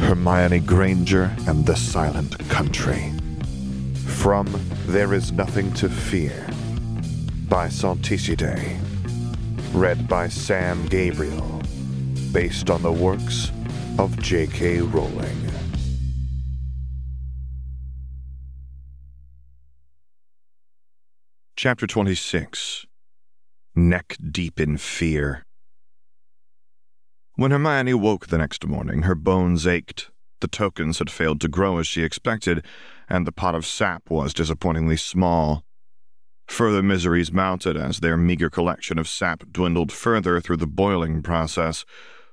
Hermione Granger and the Silent Country. From There Is Nothing to Fear by Salticidae. Read by Sam Gabriel. Based on the works of J.K. Rowling. Chapter 26 Neck Deep in Fear. When Hermione woke the next morning, her bones ached. The tokens had failed to grow as she expected, and the pot of sap was disappointingly small. Further miseries mounted as their meager collection of sap dwindled further through the boiling process.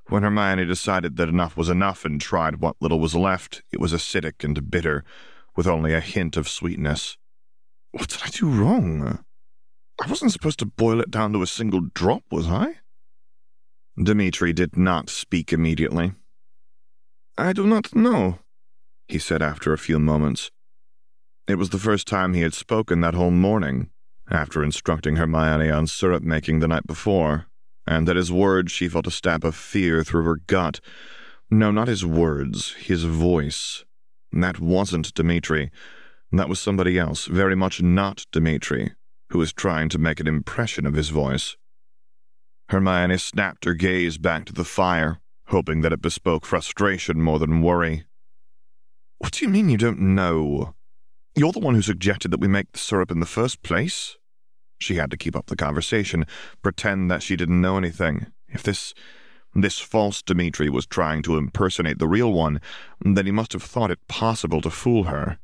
When Hermione decided that enough was enough and tried what little was left, it was acidic and bitter, with only a hint of sweetness. What did I do wrong? I wasn't supposed to boil it down to a single drop, was I? Dmitri did not speak immediately. I do not know, he said after a few moments. It was the first time he had spoken that whole morning, after instructing Hermione on syrup making the night before, and at his words she felt a stab of fear through her gut. No, not his words, his voice. That wasn't Dmitri. That was somebody else, very much not Dmitri, who was trying to make an impression of his voice. Hermione snapped her gaze back to the fire, hoping that it bespoke frustration more than worry. What do you mean you don't know? You're the one who suggested that we make the syrup in the first place. She had to keep up the conversation, pretend that she didn't know anything. If this this false Dmitri was trying to impersonate the real one, then he must have thought it possible to fool her.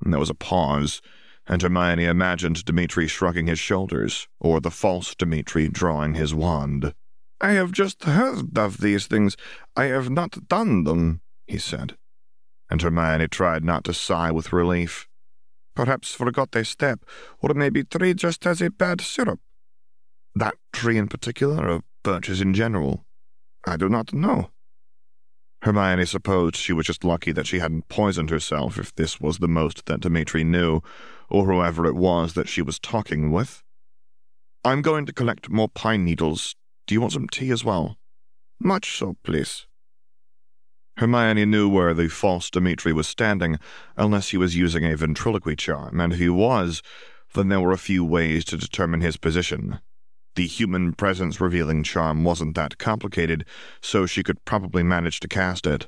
There was a pause and Hermione imagined Dmitri shrugging his shoulders, or the false Dmitri drawing his wand. I have just heard of these things. I have not done them, he said. And Hermione tried not to sigh with relief. Perhaps forgot a step, or maybe tree just has a bad syrup. That tree in particular, or birches in general? I do not know. Hermione supposed she was just lucky that she hadn't poisoned herself if this was the most that Dmitri knew, or whoever it was that she was talking with. I'm going to collect more pine needles. Do you want some tea as well? Much so, please. Hermione knew where the false Dmitri was standing, unless he was using a ventriloquy charm, and if he was, then there were a few ways to determine his position. The human presence revealing charm wasn't that complicated, so she could probably manage to cast it.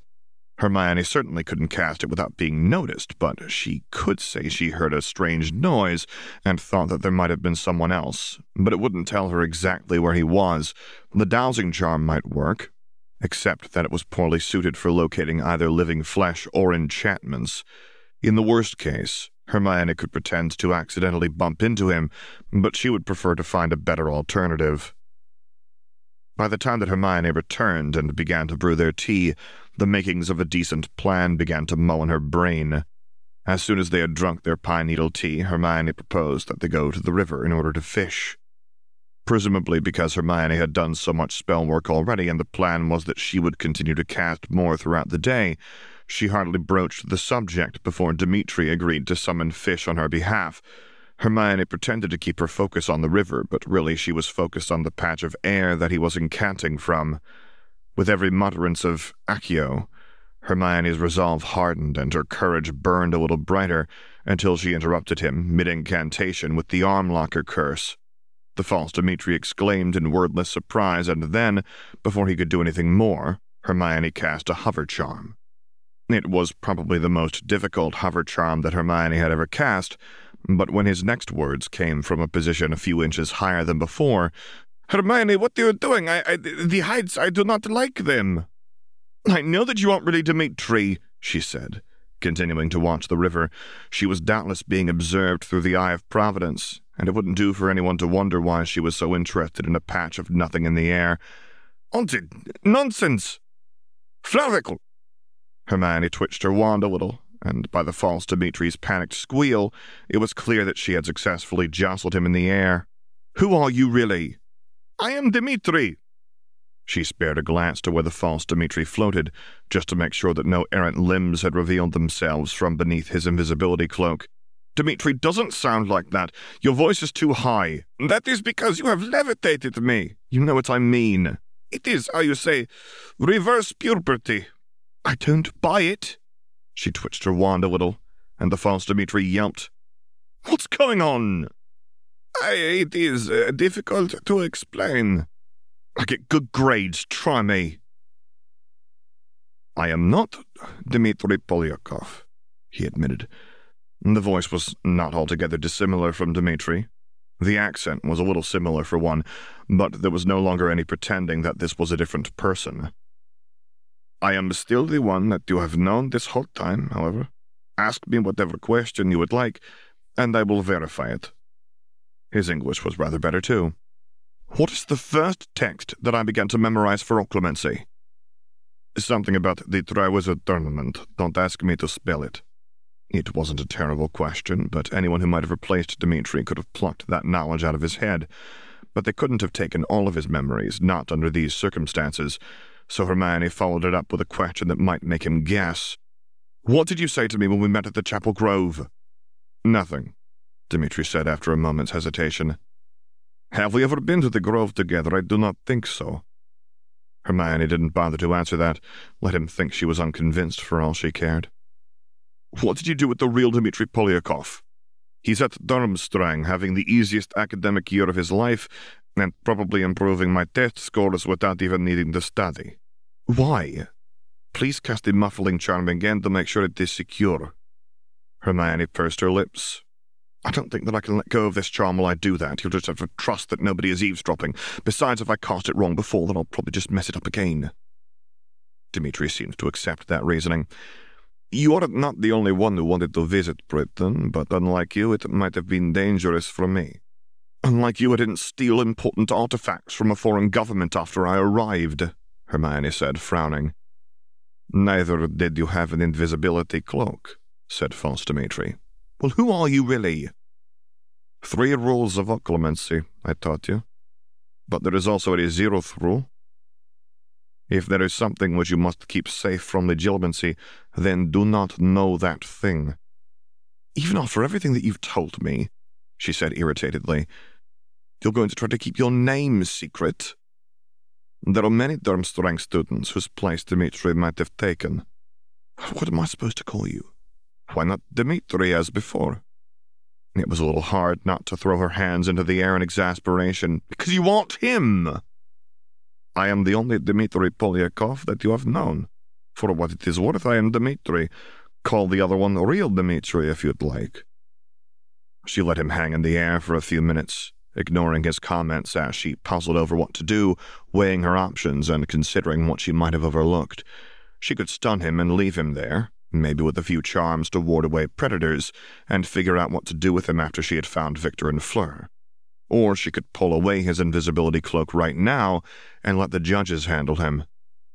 Hermione certainly couldn't cast it without being noticed, but she could say she heard a strange noise and thought that there might have been someone else, but it wouldn't tell her exactly where he was. The dowsing charm might work, except that it was poorly suited for locating either living flesh or enchantments. In the worst case, Hermione could pretend to accidentally bump into him, but she would prefer to find a better alternative. By the time that Hermione returned and began to brew their tea, the makings of a decent plan began to mull in her brain. As soon as they had drunk their pine needle tea, Hermione proposed that they go to the river in order to fish. Presumably because Hermione had done so much spell work already and the plan was that she would continue to cast more throughout the day, she hardly broached the subject before Dmitri agreed to summon fish on her behalf. Hermione pretended to keep her focus on the river, but really she was focused on the patch of air that he was incanting from. With every mutterance of Accio, Hermione's resolve hardened and her courage burned a little brighter until she interrupted him mid-incantation with the arm-locker curse. The false Dmitri exclaimed in wordless surprise, and then, before he could do anything more, Hermione cast a hover charm. It was probably the most difficult hover charm that Hermione had ever cast, but when his next words came from a position a few inches higher than before, Hermione, what are you doing? I, I, the heights, I do not like them. I know that you aren't really Dmitri, she said, continuing to watch the river. She was doubtless being observed through the eye of Providence, and it wouldn't do for anyone to wonder why she was so interested in a patch of nothing in the air. Haunted! Nonsense! Floricle! Hermione twitched her wand a little, and by the false Dmitri's panicked squeal, it was clear that she had successfully jostled him in the air. Who are you really? I am Dmitri. She spared a glance to where the false Dmitri floated, just to make sure that no errant limbs had revealed themselves from beneath his invisibility cloak. Dmitri doesn't sound like that. Your voice is too high. That is because you have levitated me. You know what I mean. It is, how you say, reverse puberty. I don't buy it. She twitched her wand a little, and the false Dmitri yelped. What's going on? I, it is uh, difficult to explain. I get good grades, try me. I am not Dmitri Polyakov, he admitted. The voice was not altogether dissimilar from Dmitri. The accent was a little similar for one, but there was no longer any pretending that this was a different person. I am still the one that you have known this whole time, however. Ask me whatever question you would like, and I will verify it. His English was rather better, too. What is the first text that I began to memorize for occlumency? Something about the Triwizard tournament. Don't ask me to spell it. It wasn't a terrible question, but anyone who might have replaced Dmitri could have plucked that knowledge out of his head. But they couldn't have taken all of his memories, not under these circumstances, so Hermione followed it up with a question that might make him guess. What did you say to me when we met at the Chapel Grove? Nothing, Dmitri said after a moment's hesitation. Have we ever been to the Grove together? I do not think so. Hermione didn't bother to answer that. Let him think she was unconvinced for all she cared. What did you do with the real Dmitri Polyakov? He's at Durmstrang, having the easiest academic year of his life, and probably improving my test scores without even needing to study. Why? Please cast the muffling charm again to make sure it is secure. Hermione pursed her lips. I don't think that I can let go of this charm while I do that. You'll just have to trust that nobody is eavesdropping. Besides, if I cast it wrong before, then I'll probably just mess it up again. Dmitri seemed to accept that reasoning. You are not the only one who wanted to visit Britain, but unlike you, it might have been dangerous for me. Unlike you, I didn't steal important artifacts from a foreign government after I arrived, Hermione said, frowning. Neither did you have an invisibility cloak, said false Dmitri. Well, who are you really? Three rules of occlumency, I taught you. But there is also a zeroth rule. If there is something which you must keep safe from legilimency, then do not know that thing. Even after everything that you've told me, she said irritatedly, you're going to try to keep your name secret. There are many Durmstrang students whose place Dmitri might have taken. What am I supposed to call you? Why not Dmitri as before? It was a little hard not to throw her hands into the air in exasperation. Because you want him! I am the only Dmitri Polyakov that you have known. For what it is worth, I am Dmitri. Call the other one real Dmitri if you'd like. She let him hang in the air for a few minutes, ignoring his comments as she puzzled over what to do, weighing her options and considering what she might have overlooked. She could stun him and leave him there, maybe with a few charms to ward away predators, and figure out what to do with him after she had found Victor and Fleur. Or she could pull away his invisibility cloak right now and let the judges handle him.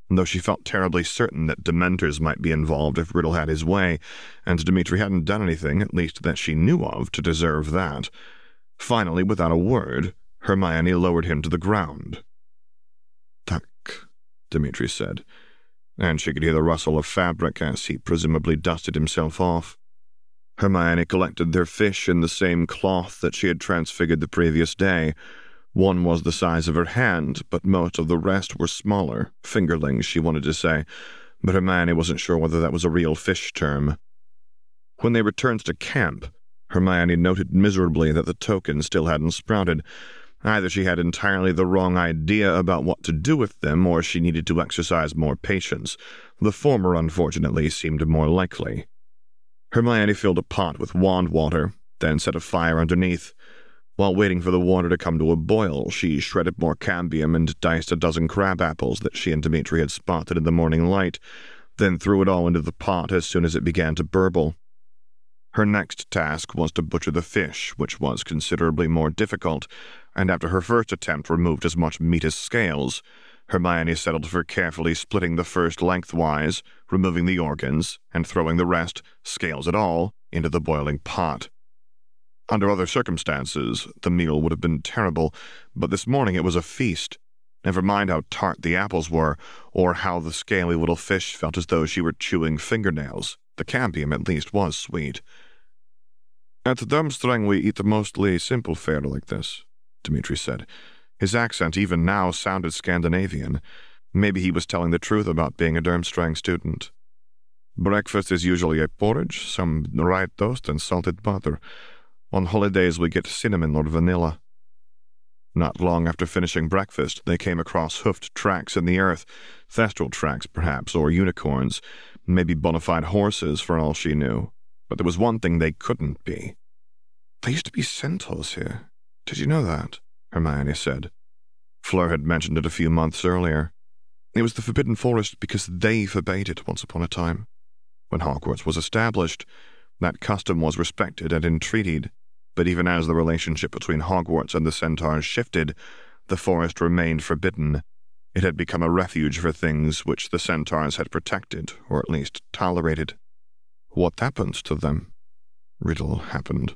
Though she felt terribly certain that Dementors might be involved if Riddle had his way, and Dmitri hadn't done anything, at least that she knew of, to deserve that. Finally, without a word, Hermione lowered him to the ground. Tak, Dmitri said and she could hear the rustle of fabric as he presumably dusted himself off. Hermione collected their fish in the same cloth that she had transfigured the previous day. One was the size of her hand, but most of the rest were smaller, fingerlings, she wanted to say, but Hermione wasn't sure whether that was a real fish term. When they returned to camp, Hermione noted miserably that the token still hadn't sprouted, Either she had entirely the wrong idea about what to do with them, or she needed to exercise more patience. The former, unfortunately, seemed more likely. Hermione filled a pot with wand water, then set a fire underneath. While waiting for the water to come to a boil, she shredded more cambium and diced a dozen crab apples that she and Dmitri had spotted in the morning light, then threw it all into the pot as soon as it began to burble. Her next task was to butcher the fish, which was considerably more difficult, and after her first attempt removed as much meat as scales, Hermione settled for carefully splitting the first lengthwise, removing the organs, and throwing the rest, scales and all, into the boiling pot. Under other circumstances, the meal would have been terrible, but this morning it was a feast. Never mind how tart the apples were, or how the scaly little fish felt as though she were chewing fingernails. The cambium, at least, was sweet. At the Durmstrang we eat mostly simple fare like this, Dmitri said. His accent even now sounded Scandinavian. Maybe he was telling the truth about being a Durmstrang student. Breakfast is usually a porridge, some rye toast, and salted butter. On holidays, we get cinnamon or vanilla. Not long after finishing breakfast, they came across hoofed tracks in the earth, thestral tracks, perhaps, or unicorns, maybe bona fide horses for all she knew. But there was one thing they couldn't be. They used to be centaurs here. Did you know that? Hermione said. Fleur had mentioned it a few months earlier. It was the Forbidden Forest because they forbade it once upon a time. When Hogwarts was established, that custom was respected and entreated but even as the relationship between Hogwarts and the Centaurs shifted, the forest remained forbidden. It had become a refuge for things which the Centaurs had protected, or at least tolerated. What happened to them? Riddle happened.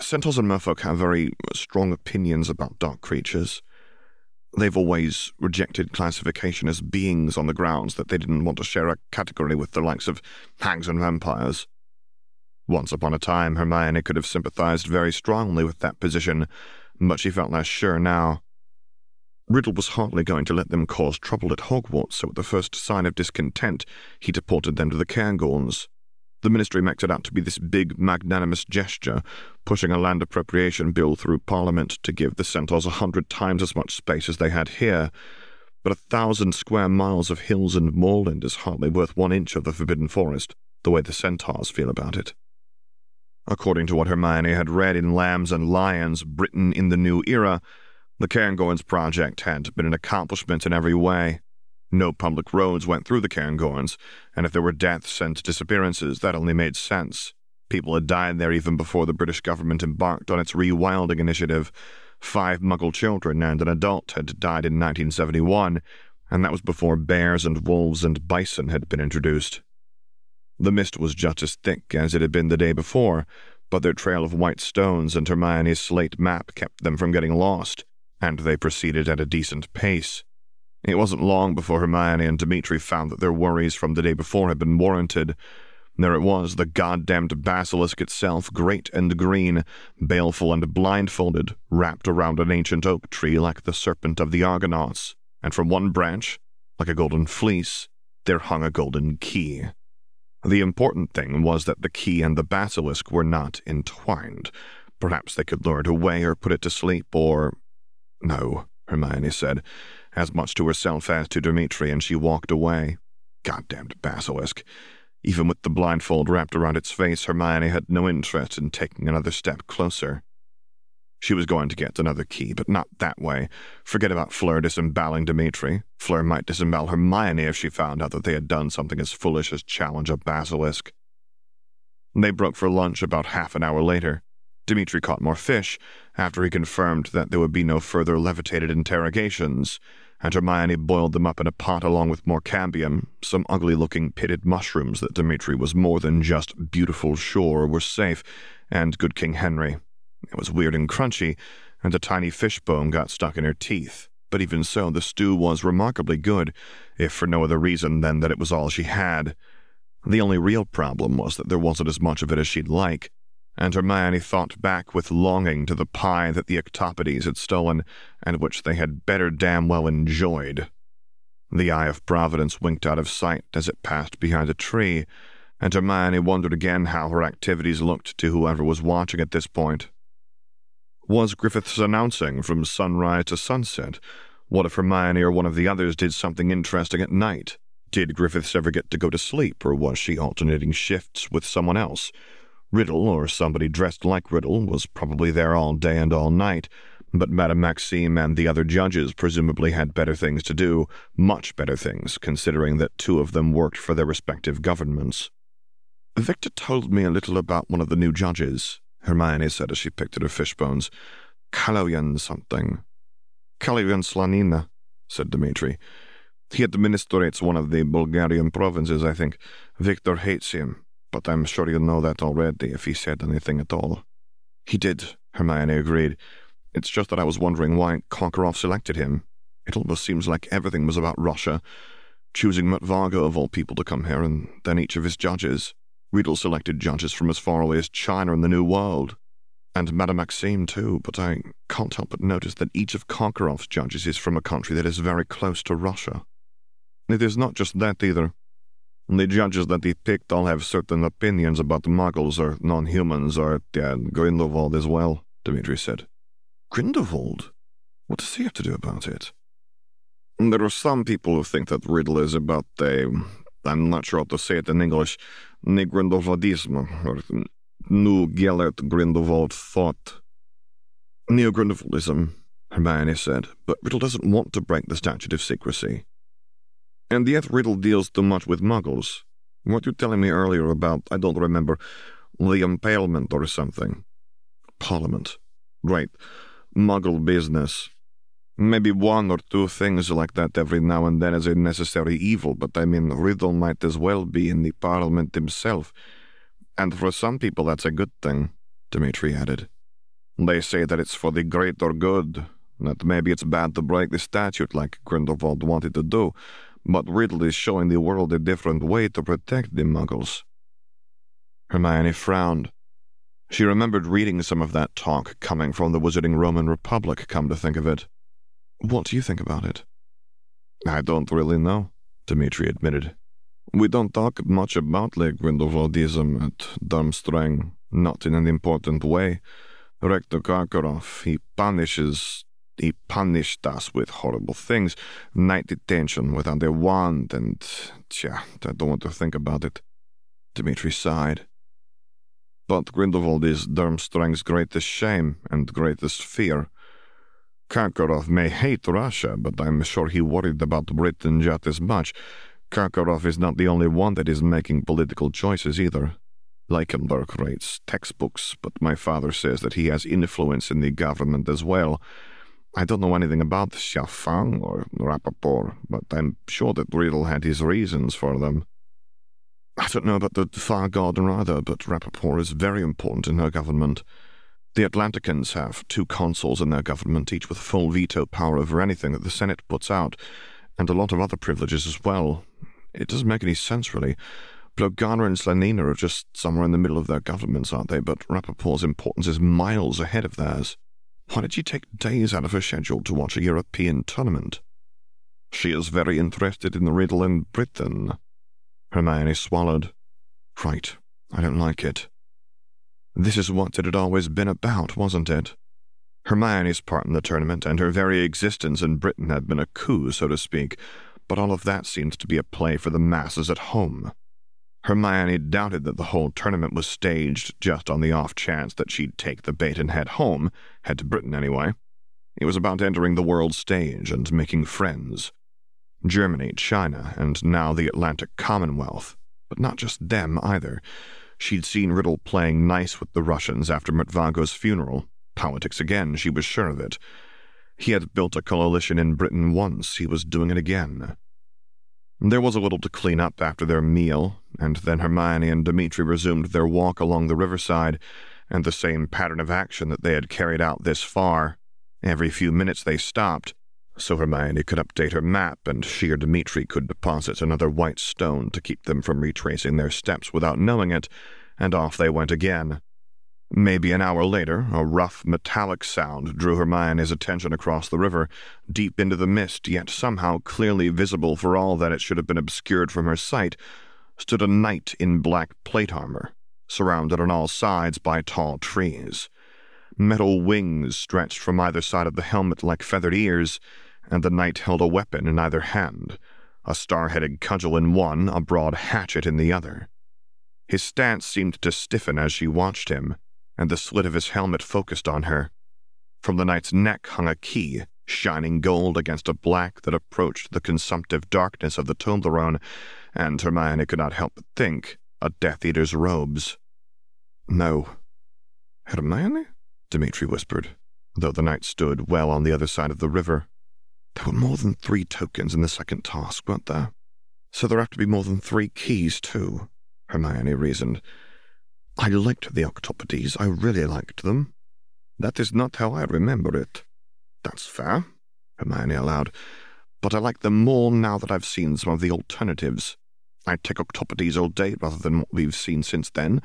Centaurs and merfolk have very strong opinions about dark creatures. They've always rejected classification as beings on the grounds that they didn't want to share a category with the likes of hags and vampires. Once upon a time, Hermione could have sympathized very strongly with that position, but she felt less sure now. Riddle was hardly going to let them cause trouble at Hogwarts, so at the first sign of discontent, he deported them to the Cairngorms. The ministry makes it out to be this big, magnanimous gesture, pushing a land appropriation bill through Parliament to give the Centaurs a hundred times as much space as they had here. But a thousand square miles of hills and moorland is hardly worth one inch of the Forbidden Forest, the way the Centaurs feel about it. According to what Hermione had read in Lambs and Lions, Britain in the New Era, the Cairngorms project had been an accomplishment in every way. No public roads went through the Cairngorms, and if there were deaths and disappearances, that only made sense. People had died there even before the British government embarked on its rewilding initiative. Five Muggle children and an adult had died in 1971, and that was before bears and wolves and bison had been introduced. The mist was just as thick as it had been the day before, but their trail of white stones and Hermione's slate map kept them from getting lost, and they proceeded at a decent pace. It wasn't long before Hermione and Dimitri found that their worries from the day before had been warranted. There it was, the goddamned basilisk itself, great and green, baleful and blindfolded, wrapped around an ancient oak tree like the serpent of the Argonauts, and from one branch, like a golden fleece, there hung a golden key. The important thing was that the key and the basilisk were not entwined. Perhaps they could lure it away or put it to sleep, or. No, Hermione said, as much to herself as to Dmitri, and she walked away. Goddamned basilisk. Even with the blindfold wrapped around its face, Hermione had no interest in taking another step closer. She was going to get another key, but not that way. Forget about Fleur disemboweling Dimitri. Fleur might disembowel Hermione if she found out that they had done something as foolish as challenge a basilisk. They broke for lunch about half an hour later. Dimitri caught more fish after he confirmed that there would be no further levitated interrogations, and Hermione boiled them up in a pot along with more cambium, some ugly looking pitted mushrooms that Dimitri was more than just beautiful sure were safe, and good King Henry. It was weird and crunchy, and a tiny fish bone got stuck in her teeth. But even so, the stew was remarkably good, if for no other reason than that it was all she had. The only real problem was that there wasn't as much of it as she'd like, and Hermione thought back with longing to the pie that the Octopodes had stolen, and which they had better damn well enjoyed. The Eye of Providence winked out of sight as it passed behind a tree, and Hermione wondered again how her activities looked to whoever was watching at this point. Was Griffiths announcing from sunrise to sunset? What if Hermione or one of the others did something interesting at night? Did Griffiths ever get to go to sleep, or was she alternating shifts with someone else? Riddle, or somebody dressed like Riddle, was probably there all day and all night, but Madame Maxime and the other judges presumably had better things to do, much better things, considering that two of them worked for their respective governments. Victor told me a little about one of the new judges, Hermione said as she picked at her fish bones. Kaloyan something. Kaloyan Slanina, said Dmitri. He administrates one of the Bulgarian provinces, I think. Victor hates him, but I'm sure you'll know that already if he said anything at all. He did, Hermione agreed. It's just that I was wondering why Karkaroff selected him. It almost seems like everything was about Russia, choosing Mutvargo of all people to come here, and then each of his judges. Riddle selected judges from as far away as China and the New World. And Madame Maxime, too, but I can't help but notice that each of Karkaroff's judges is from a country that is very close to Russia. It is not just that either. The judges that he picked all have certain opinions about muggles or non-humans or yeah, Grindelwald as well, Dmitri said. Grindelwald? What does he have to do about it? There are some people who think that Riddle is about a, I'm not sure how to say it in English, Negrindelwaldism, or New Gellert Grindelwald thought. Neo-Grindelwaldism, Hermione said, but Riddle doesn't want to break the statute of secrecy. And yet Riddle deals too much with muggles. What you telling me earlier about, I don't remember, the impalement or something? Parliament. Right. Muggle business. Maybe one or two things like that every now and then is a necessary evil, but I mean, Riddle might as well be in the Parliament himself. And for some people, that's a good thing, Dmitri added. They say that it's for the greater good, that maybe it's bad to break the statute like Grindelwald wanted to do, but Riddle is showing the world a different way to protect the muggles. Hermione frowned. She remembered reading some of that talk coming from the Wizarding Roman Republic, come to think of it. What do you think about it? I don't really know, Dmitri admitted. We don't talk much about Le Grindelwaldism at Durmstrang, not in an important way. Rector Karkaroff, he punishes he punished us with horrible things. Night detention without a wand, and, tja, I don't want to think about it. Dmitri sighed. But Grindelwald is Durmstrang's greatest shame and greatest fear. Karkaroff may hate Russia, but I'm sure he worried about Britain just as much. Karkaroff is not the only one that is making political choices either. Leichenberg writes textbooks, but my father says that he has influence in the government as well. I don't know anything about Xiafang or Rappaport, but I'm sure that Riddle had his reasons for them. I don't know about the Far Garden either, but Rappaport is very important in her government. The Atlanticans have two consuls in their government, each with full veto power over anything that the Senate puts out, and a lot of other privileges as well. It doesn't make any sense, really. Blogana and Slanina are just somewhere in the middle of their governments, aren't they? But Rappaport's importance is miles ahead of theirs. Why did she take days out of her schedule to watch a European tournament? She is very interested in the riddle in Britain. Hermione swallowed. Right, I don't like it. This is what it had always been about, wasn't it? Hermione's part in the tournament and her very existence in Britain had been a coup, so to speak, but all of that seemed to be a play for the masses at home. Hermione doubted that the whole tournament was staged just on the off chance that she'd take the bait and head home, head to Britain anyway. It was about entering the world stage and making friends. Germany, China, and now the Atlantic Commonwealth. But not just them either. She'd seen Riddle playing nice with the Russians after Murtvago's funeral. Politics again, she was sure of it. He had built a coalition in Britain once, he was doing it again. There was a little to clean up after their meal, and then Hermione and Dmitri resumed their walk along the riverside, and the same pattern of action that they had carried out this far. Every few minutes they stopped, so Hermione could update her map, and she or Dmitri could deposit another white stone to keep them from retracing their steps without knowing it, and off they went again. Maybe an hour later, a rough, metallic sound drew Hermione's attention across the river, deep into the mist, yet somehow clearly visible for all that it should have been obscured from her sight, stood a knight in black plate armor, surrounded on all sides by tall trees. Metal wings stretched from either side of the helmet like feathered ears, and the knight held a weapon in either hand, a star-headed cudgel in one, a broad hatchet in the other. His stance seemed to stiffen as she watched him, and the slit of his helmet focused on her. From the knight's neck hung a key, shining gold against a black that approached the consumptive darkness of the Toblerone, and Hermione could not help but think, a Death Eater's robes. No. Hermione? Dmitri whispered, though the knight stood well on the other side of the river. There were more than three tokens in the second task, weren't there? So there have to be more than three keys, too, Hermione reasoned, I liked the octopodes, I really liked them. That is not how I remember it. That's fair, Hermione allowed, but I like them more now that I've seen some of the alternatives. I'd take octopodes all day rather than what we've seen since then.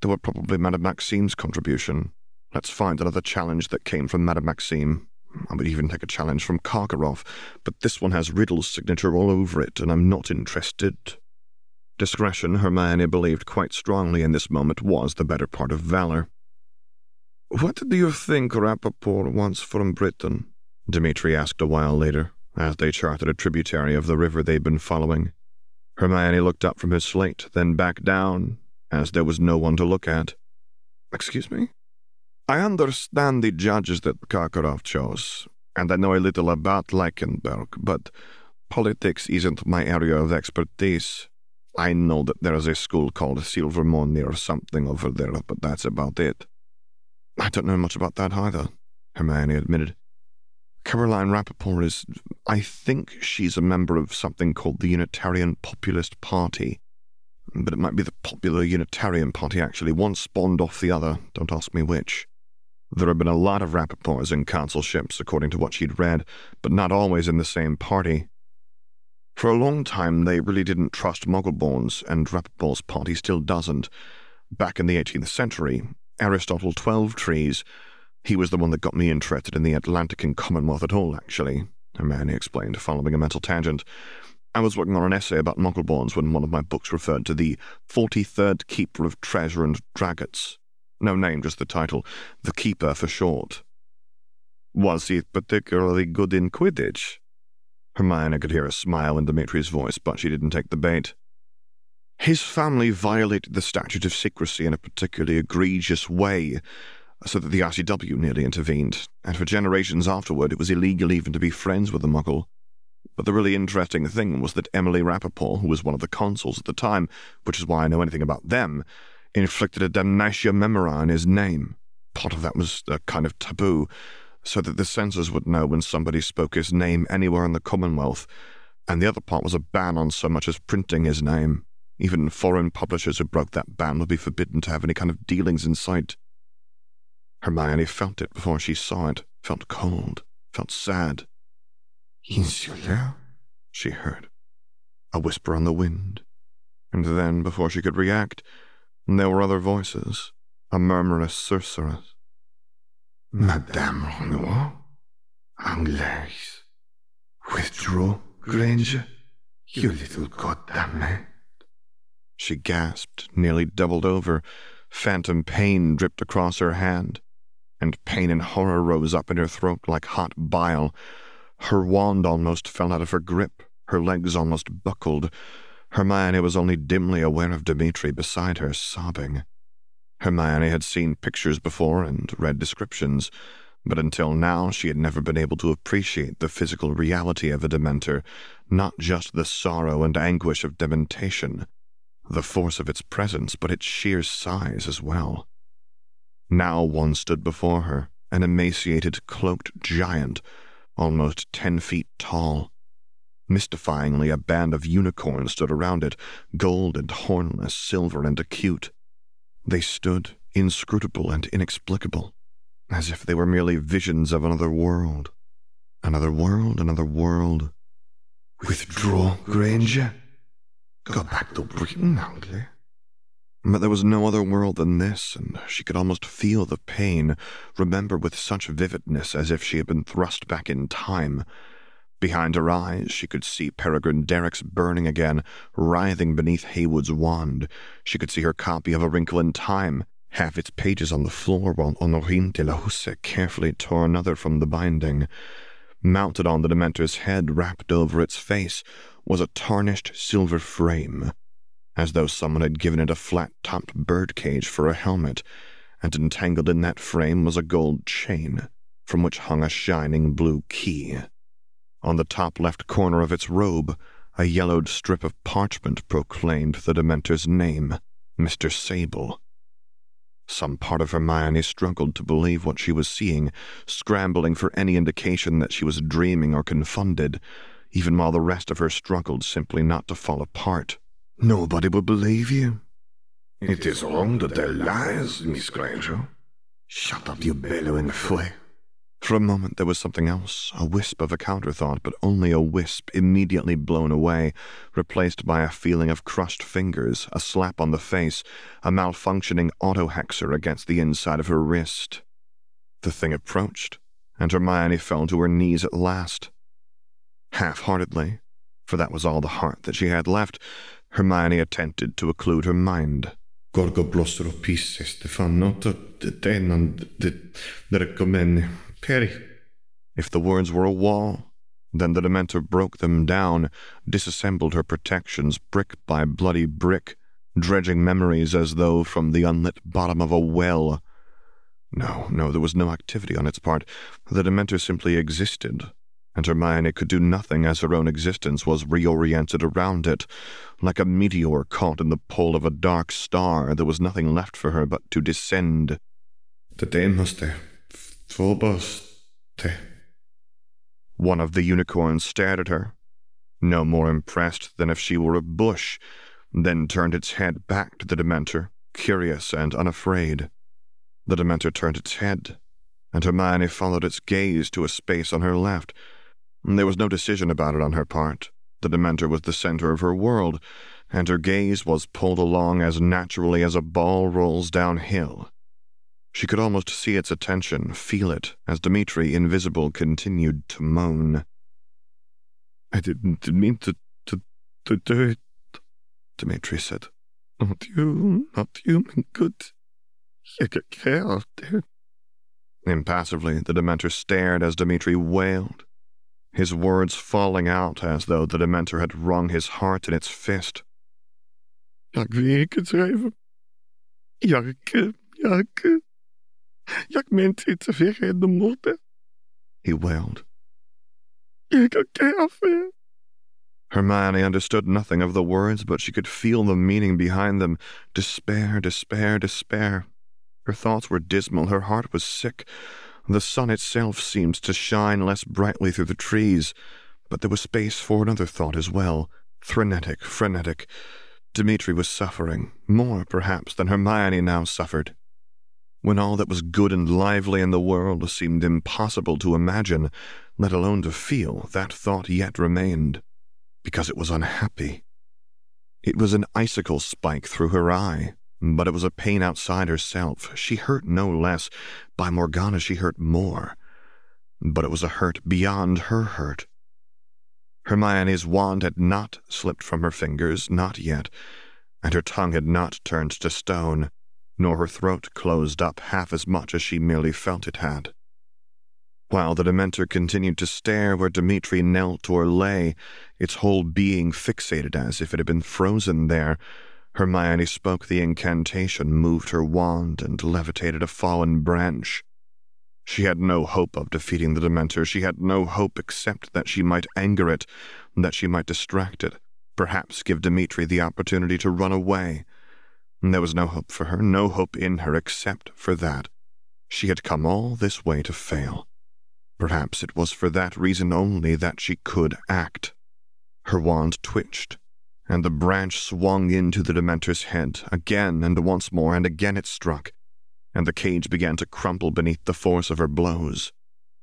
They were probably Madame Maxime's contribution. Let's find another challenge that came from Madame Maxime. I would even take a challenge from Karkaroff, but this one has Riddle's signature all over it, and I'm not interested. Discretion, Hermione believed quite strongly in this moment, was the better part of valor. What do you think Rappaport wants from Britain? Dmitri asked a while later, as they charted a tributary of the river they'd been following. Hermione looked up from his slate, then back down, as there was no one to look at. Excuse me? I understand the judges that Karkaroff chose, and I know a little about Leichenberg, but politics isn't my area of expertise. I know that there is a school called Silvermone or something over there, but that's about it. I don't know much about that either, Hermione admitted. Caroline Rappaport is. I think she's a member of something called the Unitarian Populist Party. But it might be the Popular Unitarian Party, actually. One spawned off the other. Don't ask me which. There had been a lot of Rappaports in consulships, according to what she'd read, but not always in the same party. For a long time, they really didn't trust Muggleborns, and Rappaport's party still doesn't. Back in the 18th century, Aristotle Twelvetrees, he was the one that got me interested in the Atlantic and Commonwealth at all, actually, Hermione explained, following a mental tangent. I was working on an essay about Muggleborns when one of my books referred to the 43rd Keeper of Treasure and Dragons, no name, just the title. The Keeper for short. Was he particularly good in Quidditch? Hermione could hear a smile in Dimitri's voice, but she didn't take the bait. His family violated the statute of secrecy in a particularly egregious way, so that the ICW nearly intervened, and for generations afterward it was illegal even to be friends with a muggle. But the really interesting thing was that Emily Rappaport, who was one of the consuls at the time, which is why I know anything about them, inflicted a damnatio memoriae on his name. Part of that was a kind of taboo, so that the censors would know when somebody spoke his name anywhere in the Commonwealth, and the other part was a ban on so much as printing his name. Even foreign publishers who broke that ban would be forbidden to have any kind of dealings in sight. Hermione felt it before she saw it, felt cold, felt sad. Insula, she heard. A whisper on the wind. And then, before she could react, there were other voices, a murmurous sorceress. Madame Renoir? Anglaise. Withdraw, Granger, you little goddamn She gasped, nearly doubled over. Phantom pain dripped across her hand, and pain and horror rose up in her throat like hot bile. Her wand almost fell out of her grip, her legs almost buckled. Hermione was only dimly aware of Dimitri beside her, sobbing. Hermione had seen pictures before and read descriptions, but until now she had never been able to appreciate the physical reality of a Dementor, not just the sorrow and anguish of dementation, the force of its presence, but its sheer size as well. Now one stood before her, an emaciated, cloaked giant, almost ten feet tall. Mystifyingly, a band of unicorns stood around it, gold and hornless, silver and acute. They stood, inscrutable and inexplicable, as if they were merely visions of another world. Another world, another world. Withdraw, Granger. Go back to Britain, Angley. But there was no other world than this, and she could almost feel the pain, remember with such vividness as if she had been thrust back in time, Behind her eyes, she could see Peregrine Derrick's burning again, writhing beneath Haywood's wand. She could see her copy of A Wrinkle in Time, half its pages on the floor, while Honorine de la Houssaye carefully tore another from the binding. Mounted on the Dementor's head, wrapped over its face, was a tarnished silver frame, as though someone had given it a flat-topped birdcage for a helmet, and entangled in that frame was a gold chain, from which hung a shining blue key. On the top left corner of its robe, a yellowed strip of parchment proclaimed the Dementor's name, Mr. Sable. Some part of Hermione struggled to believe what she was seeing, scrambling for any indication that she was dreaming or confounded, even while the rest of her struggled simply not to fall apart. Nobody will believe you. It is wrong to tell lies, Miss Granger. Shut up, you bellowing fool. For a moment there was something else, a wisp of a counterthought, but only a wisp immediately blown away, replaced by a feeling of crushed fingers, a slap on the face, a malfunctioning autohexer against the inside of her wrist. The thing approached, and Hermione fell to her knees at last. Half heartedly, for that was all the heart that she had left, Hermione attempted to occlude her mind. Gorgo blåser pisse Stefano denan de peri. If the words were a wall, then the Dementor broke them down, disassembled her protections brick by bloody brick, dredging memories as though from the unlit bottom of a well. No, no, there was no activity on its part. The Dementor simply existed, and Hermione could do nothing as her own existence was reoriented around it. Like a meteor caught in the pull of a dark star, there was nothing left for her but to descend. The Demoste, Phobos, te. One of the unicorns stared at her, no more impressed than if she were a bush, then turned its head back to the Dementor, curious and unafraid. The Dementor turned its head, and Hermione followed its gaze to a space on her left. There was no decision about it on her part. The Dementor was the center of her world, and her gaze was pulled along as naturally as a ball rolls downhill. She could almost see its attention, feel it, as Dimitri, invisible, continued to moan. I didn't mean to, to, to do it, Dimitri said. Not you, not you, my good. You get killed." Impassively, the Dementor stared as Dimitri wailed his words falling out as though the Dementor had wrung his heart in its fist. Jak wie gedreven. Jak, jak, jak mensen te vergeten moeten. He wailed. Ik careful. Hermione understood nothing of the words, but she could feel the meaning behind them. Despair, despair, despair. Her thoughts were dismal, her heart was sick. The sun itself seemed to shine less brightly through the trees, but there was space for another thought as well. Frenetic, frenetic. Dmitri was suffering, more perhaps than Hermione now suffered. When all that was good and lively in the world seemed impossible to imagine, let alone to feel, that thought yet remained, because it was unhappy. It was an icicle spike through her eye, but it was a pain outside herself. She hurt no less. By Morgana, she hurt more. But it was a hurt beyond her hurt. Hermione's wand had not slipped from her fingers, not yet, and her tongue had not turned to stone, nor her throat closed up half as much as she merely felt it had. While the Dementor continued to stare where Dmitri knelt or lay, its whole being fixated as if it had been frozen there, Hermione spoke the incantation, moved her wand, and levitated a fallen branch. She had no hope of defeating the Dementor. She had no hope except that she might anger it, that she might distract it, perhaps give Dmitri the opportunity to run away. There was no hope for her, no hope in her except for that. She had come all this way to fail. Perhaps it was for that reason only that she could act. Her wand twitched, and the branch swung into the Dementor's head. Again and once more, and again it struck, and the cage began to crumple beneath the force of her blows.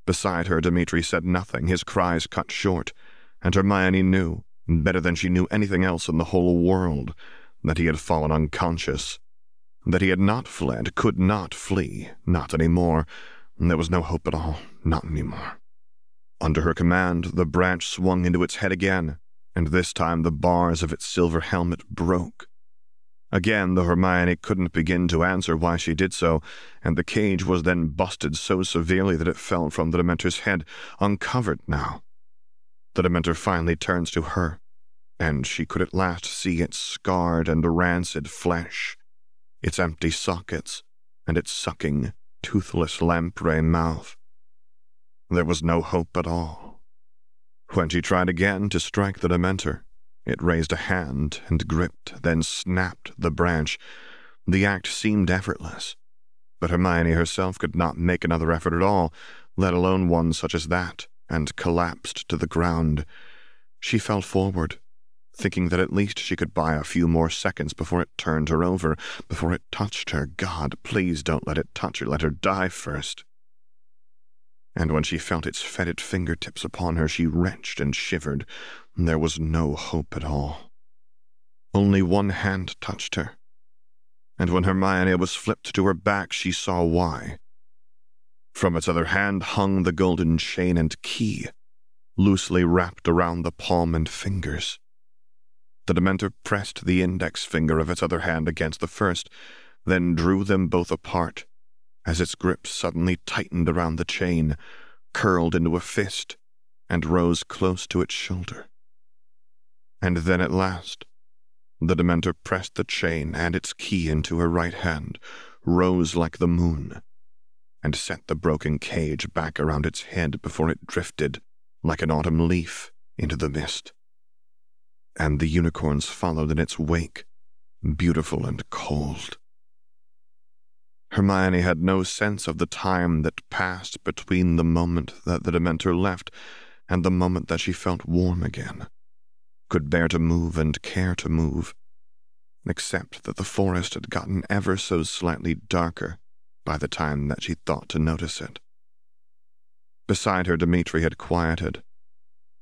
Beside her, Dmitri said nothing, his cries cut short, and Hermione knew, better than she knew anything else in the whole world, that he had fallen unconscious. That he had not fled, could not flee, not any more. There was no hope at all, not any more. Under her command, the branch swung into its head again, and this time the bars of its silver helmet broke. Again, the Hermione couldn't begin to answer why she did so, and the cage was then busted so severely that it fell from the Dementor's head, uncovered now. The Dementor finally turns to her, and she could at last see its scarred and rancid flesh, its empty sockets, and its sucking, toothless lamprey mouth. There was no hope at all. When she tried again to strike the Dementor, it raised a hand and gripped, then snapped the branch. The act seemed effortless, but Hermione herself could not make another effort at all, let alone one such as that, and collapsed to the ground. She fell forward, thinking that at least she could buy a few more seconds before it turned her over, before it touched her. God, please don't let it touch her. Let her die first and when she felt its fetid fingertips upon her, she wrenched and shivered. There was no hope at all. Only one hand touched her, and when Hermione was flipped to her back, she saw why. From its other hand hung the golden chain and key, loosely wrapped around the palm and fingers. The Dementor pressed the index finger of its other hand against the first, then drew them both apart, as its grip suddenly tightened around the chain, curled into a fist, and rose close to its shoulder. And then at last, the Dementor pressed the chain and its key into her right hand, rose like the moon, and set the broken cage back around its head before it drifted, like an autumn leaf, into the mist and the unicorns followed in its wake, beautiful and cold. Hermione had no sense of the time that passed between the moment that the Dementor left and the moment that she felt warm again, could bear to move and care to move, except that the forest had gotten ever so slightly darker by the time that she thought to notice it. Beside her, Demetri had quieted,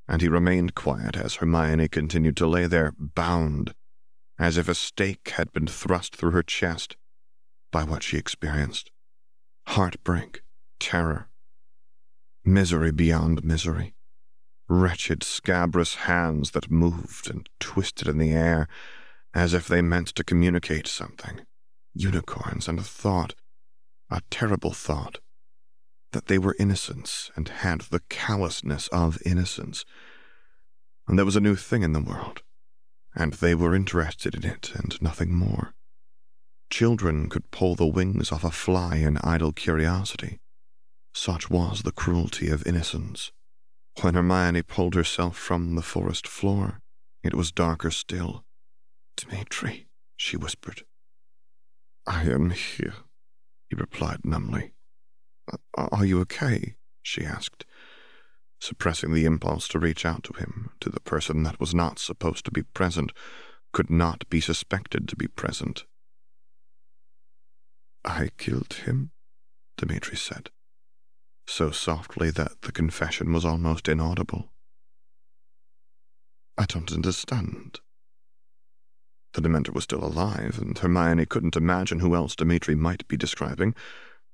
and he remained quiet as Hermione continued to lay there, bound, as if a stake had been thrust through her chest by what she experienced. Heartbreak, terror, misery beyond misery, wretched, scabrous hands that moved and twisted in the air as if they meant to communicate something, unicorns, and a thought, a terrible thought that they were innocents and had the callousness of innocence. And there was a new thing in the world, and they were interested in it and nothing more. Children could pull the wings off a fly in idle curiosity. Such was the cruelty of innocence. When Hermione pulled herself from the forest floor, it was darker still. Dmitri, she whispered. I am here, he replied numbly. Are you okay? she asked, suppressing the impulse to reach out to him, to the person that was not supposed to be present, could not be suspected to be present. I killed him, Dmitri said, so softly that the confession was almost inaudible. I don't understand. The Dementor was still alive, and Hermione couldn't imagine who else Dmitri might be describing,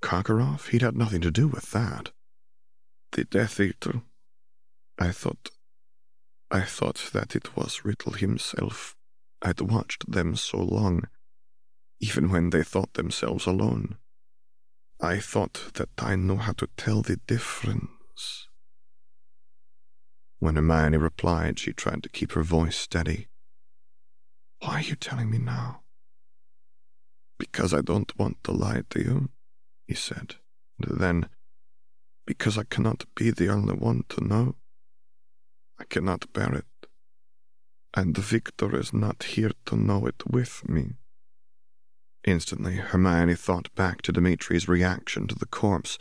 Karkaroff? He'd had nothing to do with that. The Death Eater. I thought. I thought that it was Riddle himself. I'd watched them so long, even when they thought themselves alone. I thought that I knew how to tell the difference. When Hermione replied, she tried to keep her voice steady. Why are you telling me now? Because I don't want to lie to you he said. And then, because I cannot be the only one to know, I cannot bear it. And Victor is not here to know it with me. Instantly, Hermione thought back to Dimitri's reaction to the corpse,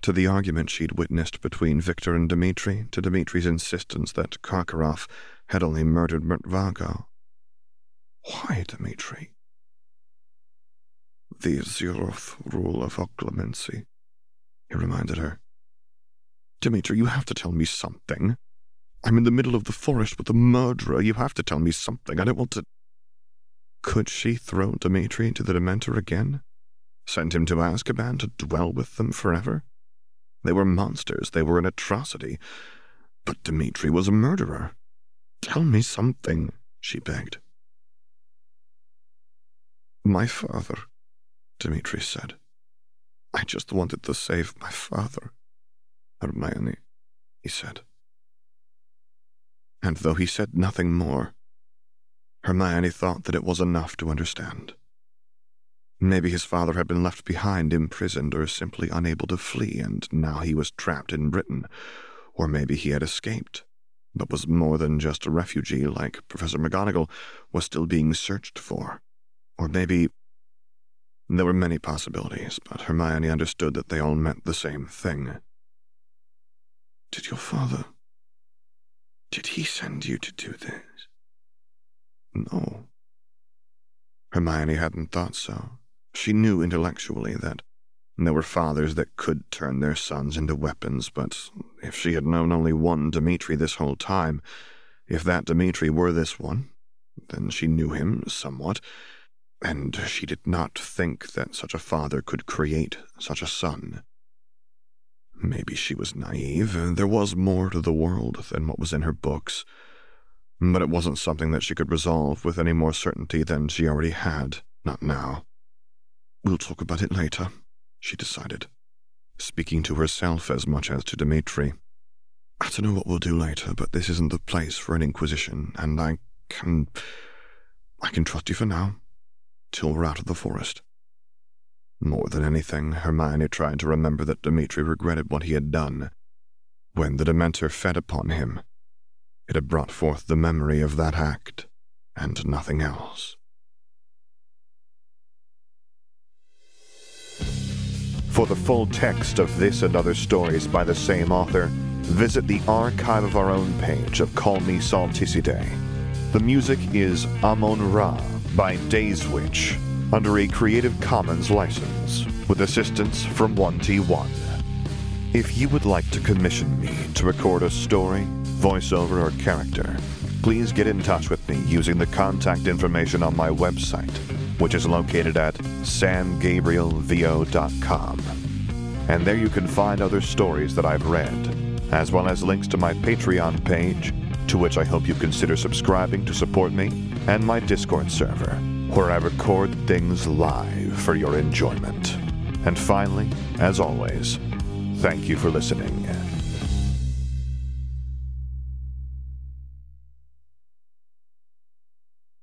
to the argument she'd witnessed between Victor and Dimitri, to Dimitri's insistence that Karkaroff had only murdered Mertvago. Why, Dimitri? The zeroth rule of occlumency, he reminded her. Dimitri, you have to tell me something. I'm in the middle of the forest with a murderer. You have to tell me something. I don't want to. Could she throw Dimitri into the Dementor again? Send him to Azkaban to dwell with them forever? They were monsters. They were an atrocity. But Dimitri was a murderer. Tell me something, she begged. My father, Dmitri said. I just wanted to save my father. Hermione, he said. And though he said nothing more, Hermione thought that it was enough to understand. Maybe his father had been left behind, imprisoned, or simply unable to flee, and now he was trapped in Britain. Or maybe he had escaped, but was more than just a refugee, like Professor McGonagall was still being searched for. Or maybe there were many possibilities, but Hermione understood that they all meant the same thing. Did your father. Did he send you to do this? No. Hermione hadn't thought so. She knew intellectually that there were fathers that could turn their sons into weapons, but if she had known only one Dmitri this whole time, if that Dmitri were this one, then she knew him somewhat, and she did not think that such a father could create such a son. Maybe she was naive, there was more to the world than what was in her books. But it wasn't something that she could resolve with any more certainty than she already had, not now. We'll talk about it later, she decided, speaking to herself as much as to Dmitri. I don't know what we'll do later, but this isn't the place for an inquisition, and I can. I can trust you for now, till we're out of the forest. More than anything, Hermione tried to remember that Dmitri regretted what he had done. When the Dementor fed upon him, it had brought forth the memory of that act, and nothing else. For the full text of this and other stories by the same author, visit the Archive of Our Own page of Call Me Salticidae. The music is Amon Ra by Dayswitch under a Creative Commons license with assistance from 1T1. If you would like to commission me to record a story, voiceover, or character, please get in touch with me using the contact information on my website, which is located at samgabrielvo.com. And there you can find other stories that I've read, as well as links to my Patreon page, to which I hope you consider subscribing to support me, and my Discord server, where I record things live for your enjoyment. And finally, as always, thank you for listening.